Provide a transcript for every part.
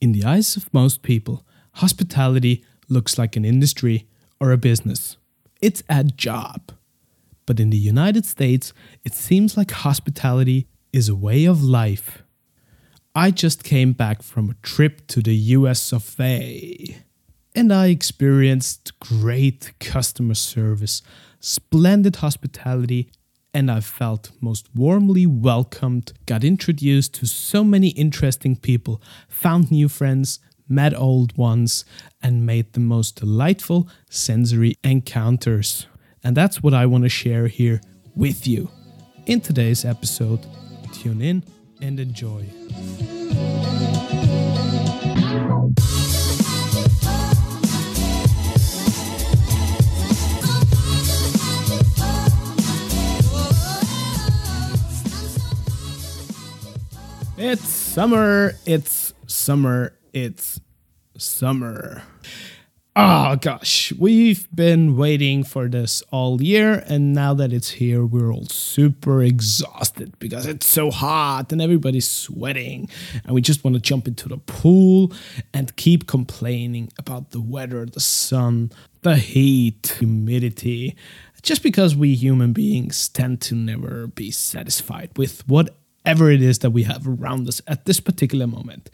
In the eyes of most people, hospitality looks like an industry or a business. It's a job. But in the United States, it seems like hospitality is a way of life. I just came back from a trip to the US of A. And I experienced great customer service, splendid hospitality, and I felt most warmly welcomed, got introduced to so many interesting people, found new friends, met old ones, and made the most delightful sensory encounters. And that's what I want to share here with you. In today's episode, tune in and enjoy. It's summer, it's summer, it's summer. Oh gosh, we've been waiting for this all year, and now that it's here, we're all super exhausted because it's so hot and everybody's sweating, and we just want to jump into the pool and keep complaining about the weather, the sun, the heat, humidity, just because we human beings tend to never be satisfied with whatever it is that we have around us at this particular moment.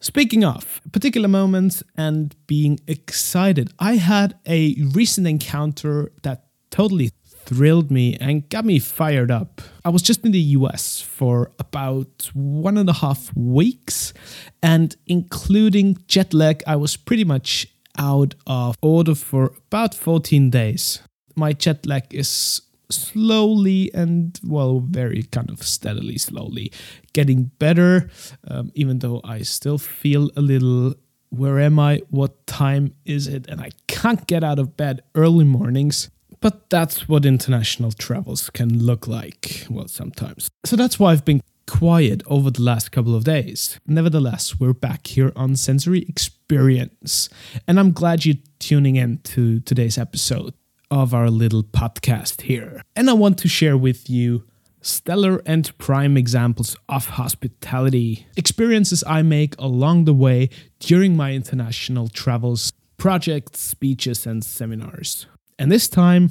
Speaking of particular moments and being excited, I had a recent encounter that totally thrilled me and got me fired up. I was just in the US for about one and a half weeks, and including jet lag, I was pretty much out of order for about 14 days. My jet lag is slowly and well very kind of steadily slowly getting better. Um, even though i still feel a little where am i? What time is it? And i can't get out of bed early mornings. But that's what international travels can look like well sometimes. So that's why i've been quiet over the last couple of days. Nevertheless, we're back here on Sensory Experience, and I'm glad you're tuning in to today's episode of our little podcast here. And I want to share with you stellar and prime examples of hospitality, experiences I make along the way during my international travels, projects, speeches, and seminars. And this time,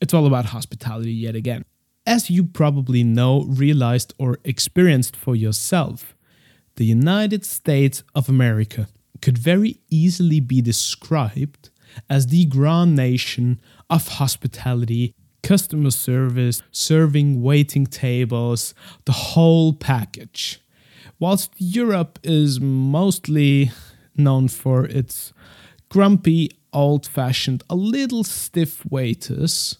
it's all about hospitality yet again. As you probably know, realized, or experienced for yourself, the United States of America could very easily be described as the grand nation of hospitality, customer service, serving waiting tables, the whole package. Whilst Europe is mostly known for its grumpy, old fashioned, a little stiff waiters,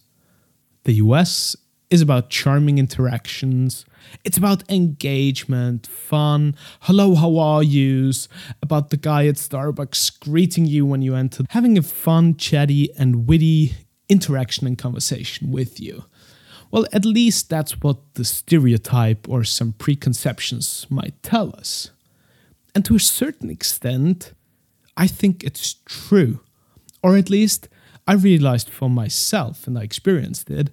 the US is about charming interactions. It's about engagement, fun, hello, how are yous, about the guy at Starbucks greeting you when you enter, having a fun, chatty, and witty interaction and conversation with you. Well, at least that's what the stereotype or some preconceptions might tell us. And to a certain extent, I think it's true. Or at least I realized for myself, and I experienced it,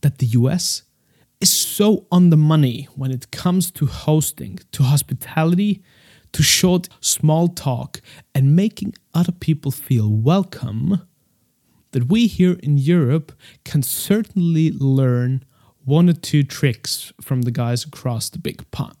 that the US is so on the money when it comes to hosting, to hospitality, to short, small talk, and making other people feel welcome that we here in Europe can certainly learn one or two tricks from the guys across the big pond.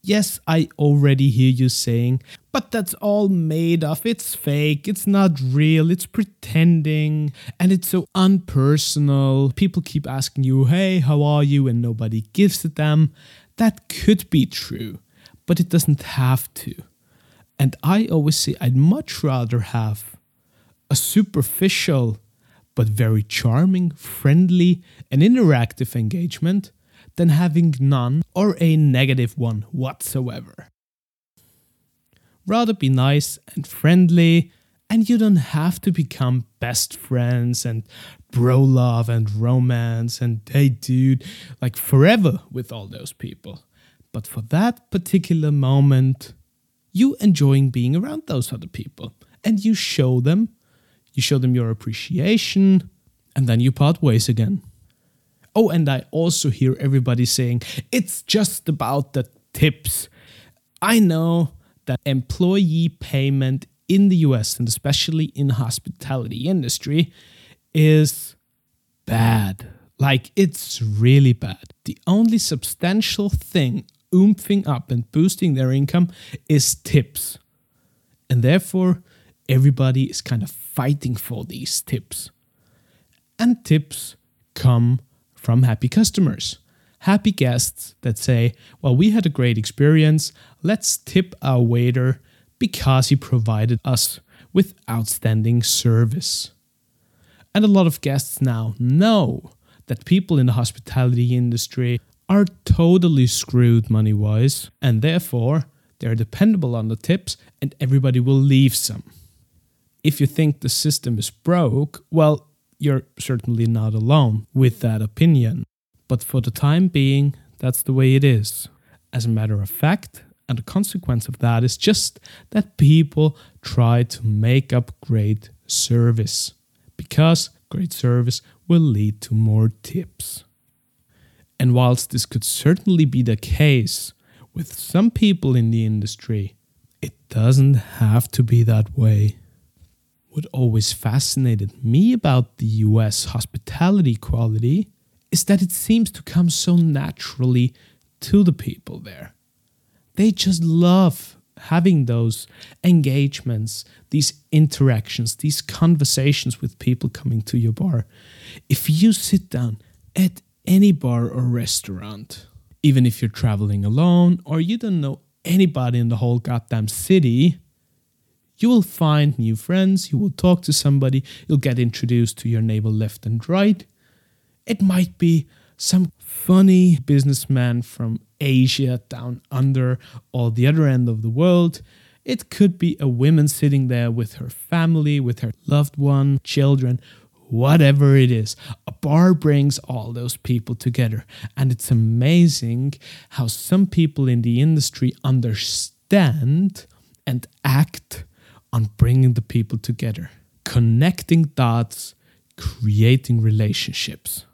Yes, I already hear you saying, but that's all made up, it's fake, it's not real, it's pretending, and it's so unpersonal. People keep asking you, hey, how are you? and nobody gives it them. That could be true, but it doesn't have to. And I always say I'd much rather have a superficial but very charming, friendly, and interactive engagement than having none or a negative one whatsoever. Rather be nice and friendly, and you don't have to become best friends and bro love and romance and hey dude, like forever with all those people. But for that particular moment, you enjoying being around those other people and you show them, you show them your appreciation, and then you part ways again. Oh, and I also hear everybody saying it's just about the tips. I know that employee payment in the US and especially in hospitality industry is bad. Like it's really bad. The only substantial thing oomping up and boosting their income is tips. And therefore, everybody is kind of fighting for these tips. And tips come from happy customers happy guests that say, Well, we had a great experience, let's tip our waiter because he provided us with outstanding service. And a lot of guests now know that people in the hospitality industry are totally screwed money wise, and therefore they're dependable on the tips and everybody will leave some. If you think the system is broke, well, you're certainly not alone with that opinion. But for the time being, that's the way it is. As a matter of fact, and the consequence of that is just that people try to make up great service because great service will lead to more tips. And whilst this could certainly be the case with some people in the industry, it doesn't have to be that way. What always fascinated me about the US hospitality quality is that it seems to come so naturally to the people there. They just love having those engagements, these interactions, these conversations with people coming to your bar. If you sit down at any bar or restaurant, even if you're traveling alone or you don't know anybody in the whole goddamn city, you will find new friends, you will talk to somebody, you'll get introduced to your neighbor left and right, it might be some funny businessman from Asia down under or the other end of the world. It could be a woman sitting there with her family, with her loved one, children, whatever it is. A bar brings all those people together. And it's amazing how some people in the industry understand and act on bringing the people together, connecting dots, creating relationships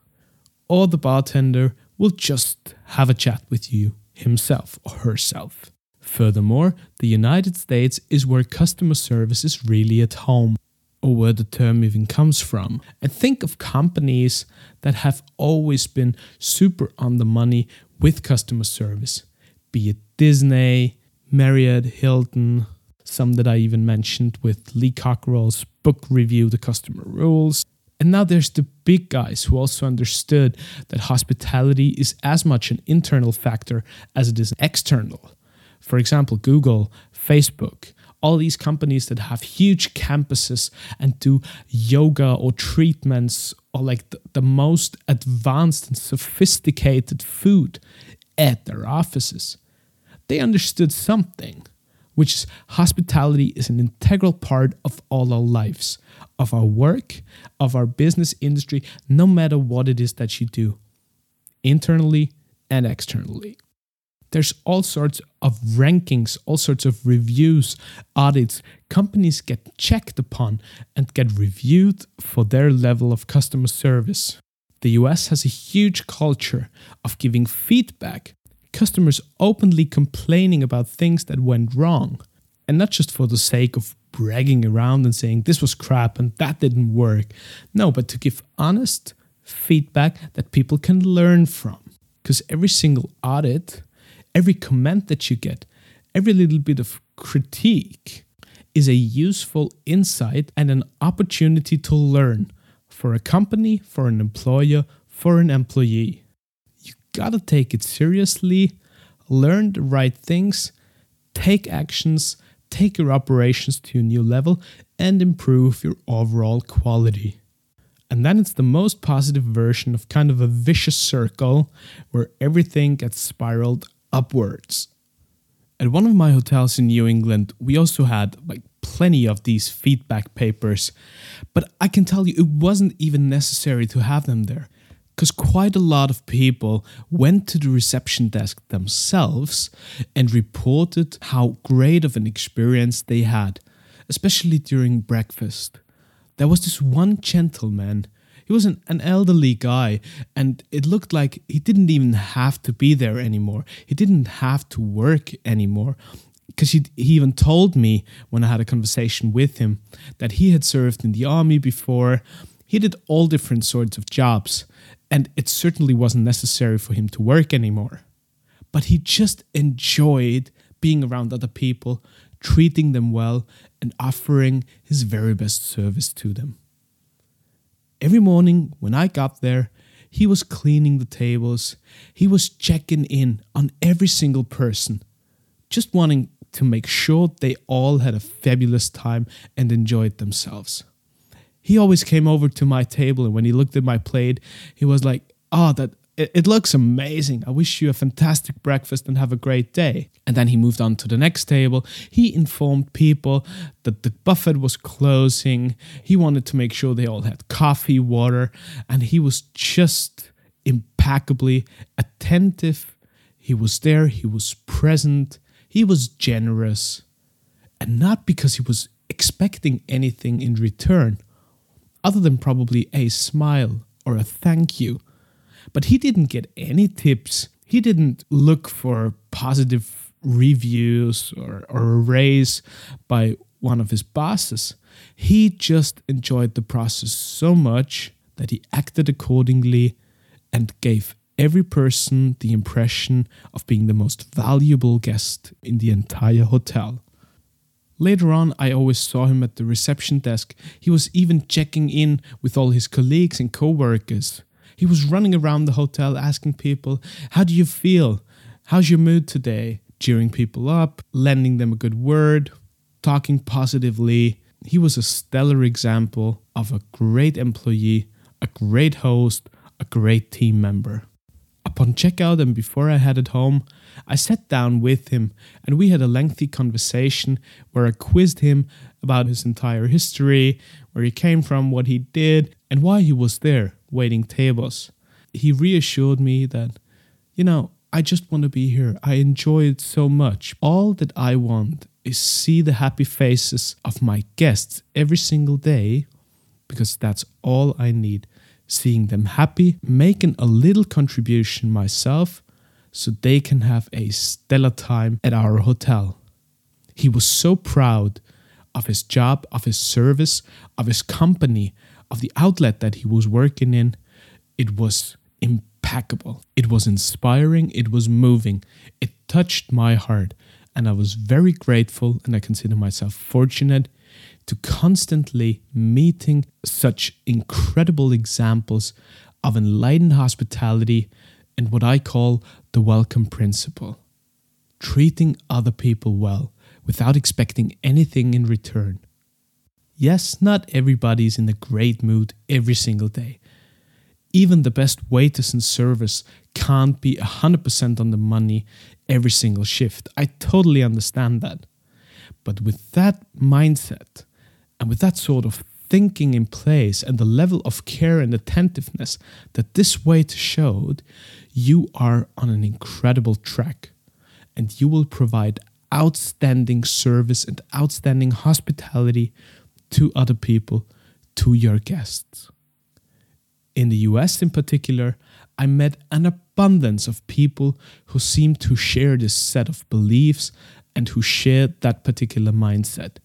or the bartender will just have a chat with you himself or herself. Furthermore, the United States is where customer service is really at home, or where the term even comes from. And think of companies that have always been super on the money with customer service, be it Disney, Marriott, Hilton, some that I even mentioned with Lee Cockerell's book review, The Customer Rules, and now there's the big guys who also understood that hospitality is as much an internal factor as it is external. For example, Google, Facebook, all these companies that have huge campuses and do yoga or treatments or like the, the most advanced and sophisticated food at their offices. They understood something, which is hospitality is an integral part of all our lives of our work, of our business industry, no matter what it is that you do, internally and externally. There's all sorts of rankings, all sorts of reviews, audits. Companies get checked upon and get reviewed for their level of customer service. The US has a huge culture of giving feedback, customers openly complaining about things that went wrong, and not just for the sake of bragging around and saying this was crap and that didn't work. No, but to give honest feedback that people can learn from. Because every single audit, every comment that you get, every little bit of critique is a useful insight and an opportunity to learn for a company, for an employer, for an employee. You gotta take it seriously, learn the right things, take actions, take your operations to a new level, and improve your overall quality. And then it's the most positive version of kind of a vicious circle where everything gets spiraled upwards. At one of my hotels in New England, we also had like plenty of these feedback papers, but I can tell you it wasn't even necessary to have them there because quite a lot of people went to the reception desk themselves and reported how great of an experience they had, especially during breakfast. There was this one gentleman, He was an, an elderly guy, and it looked like he didn't even have to be there anymore. He didn't have to work anymore. Because he, he even told me when I had a conversation with him that he had served in the army before. He did all different sorts of jobs, and it certainly wasn't necessary for him to work anymore. But he just enjoyed being around other people, treating them well, and offering his very best service to them. Every morning when I got there, he was cleaning the tables, he was checking in on every single person, just wanting to make sure they all had a fabulous time and enjoyed themselves. He always came over to my table, and when he looked at my plate, he was like, Oh, that it, it looks amazing. I wish you a fantastic breakfast and have a great day. And then he moved on to the next table. He informed people that the buffet was closing. He wanted to make sure they all had coffee, water, and he was just impeccably attentive. He was there, he was present, he was generous, and not because he was expecting anything in return, other than probably a smile or a thank you. But he didn't get any tips. He didn't look for positive reviews or, or a raise by one of his bosses. He just enjoyed the process so much that he acted accordingly and gave every person the impression of being the most valuable guest in the entire hotel. Later on, I always saw him at the reception desk. He was even checking in with all his colleagues and co workers. He was running around the hotel asking people, How do you feel? How's your mood today? Cheering people up, lending them a good word, talking positively. He was a stellar example of a great employee, a great host, a great team member. Upon checkout and before I headed home, I sat down with him and we had a lengthy conversation where I quizzed him about his entire history, where he came from, what he did, and why he was there waiting tables. He reassured me that, you know, I just want to be here. I enjoy it so much. All that I want is see the happy faces of my guests every single day because that's all I need. Seeing them happy, making a little contribution myself so they can have a stellar time at our hotel. He was so proud of his job, of his service, of his company, of the outlet that he was working in, it was impeccable. It was inspiring, it was moving, it touched my heart. And I was very grateful and I consider myself fortunate to constantly meeting such incredible examples of enlightened hospitality and what I call the welcome principle. Treating other people well without expecting anything in return. Yes, not everybody is in a great mood every single day. Even the best waiters and servers can't be 100% on the money every single shift. I totally understand that. But with that mindset and with that sort of thinking in place and the level of care and attentiveness that this waiter showed, you are on an incredible track and you will provide outstanding service and outstanding hospitality to other people, to your guests. In the US, in particular, I met an abundance of people who seemed to share this set of beliefs and who shared that particular mindset.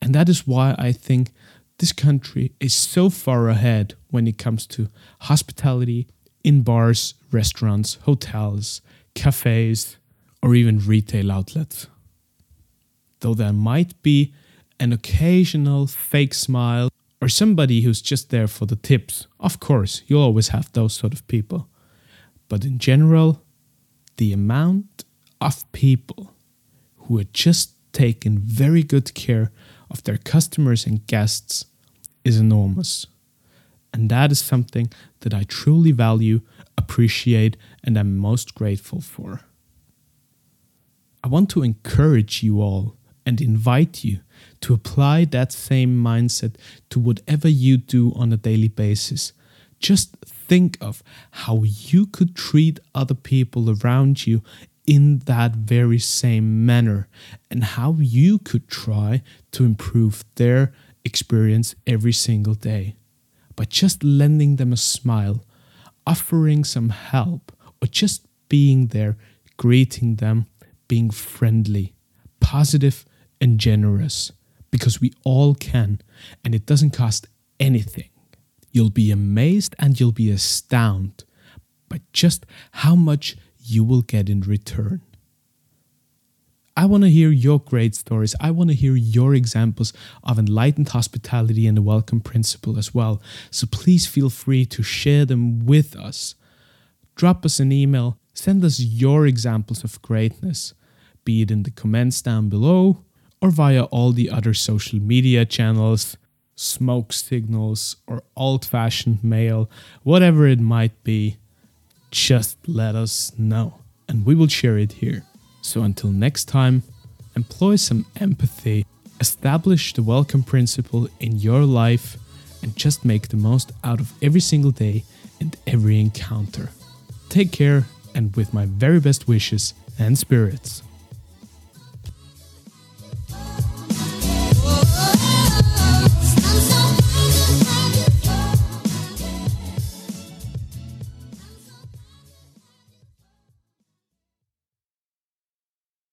And that is why I think this country is so far ahead when it comes to hospitality in bars, restaurants, hotels, cafes, or even retail outlets. Though there might be an occasional fake smile, or somebody who's just there for the tips. Of course, you always have those sort of people. But in general, the amount of people who are just taking very good care of their customers and guests is enormous. And that is something that I truly value, appreciate, and am most grateful for. I want to encourage you all and invite you to apply that same mindset to whatever you do on a daily basis. Just think of how you could treat other people around you in that very same manner and how you could try to improve their experience every single day. by just lending them a smile, offering some help, or just being there, greeting them, being friendly, positive, and generous. Because we all can, and it doesn't cost anything. You'll be amazed and you'll be astounded by just how much you will get in return. I want to hear your great stories. I want to hear your examples of enlightened hospitality and the welcome principle as well. So please feel free to share them with us. Drop us an email, send us your examples of greatness, be it in the comments down below or via all the other social media channels, smoke signals, or old fashioned mail, whatever it might be. Just let us know and we will share it here. So until next time, employ some empathy, establish the welcome principle in your life, and just make the most out of every single day and every encounter. Take care, and with my very best wishes and spirits.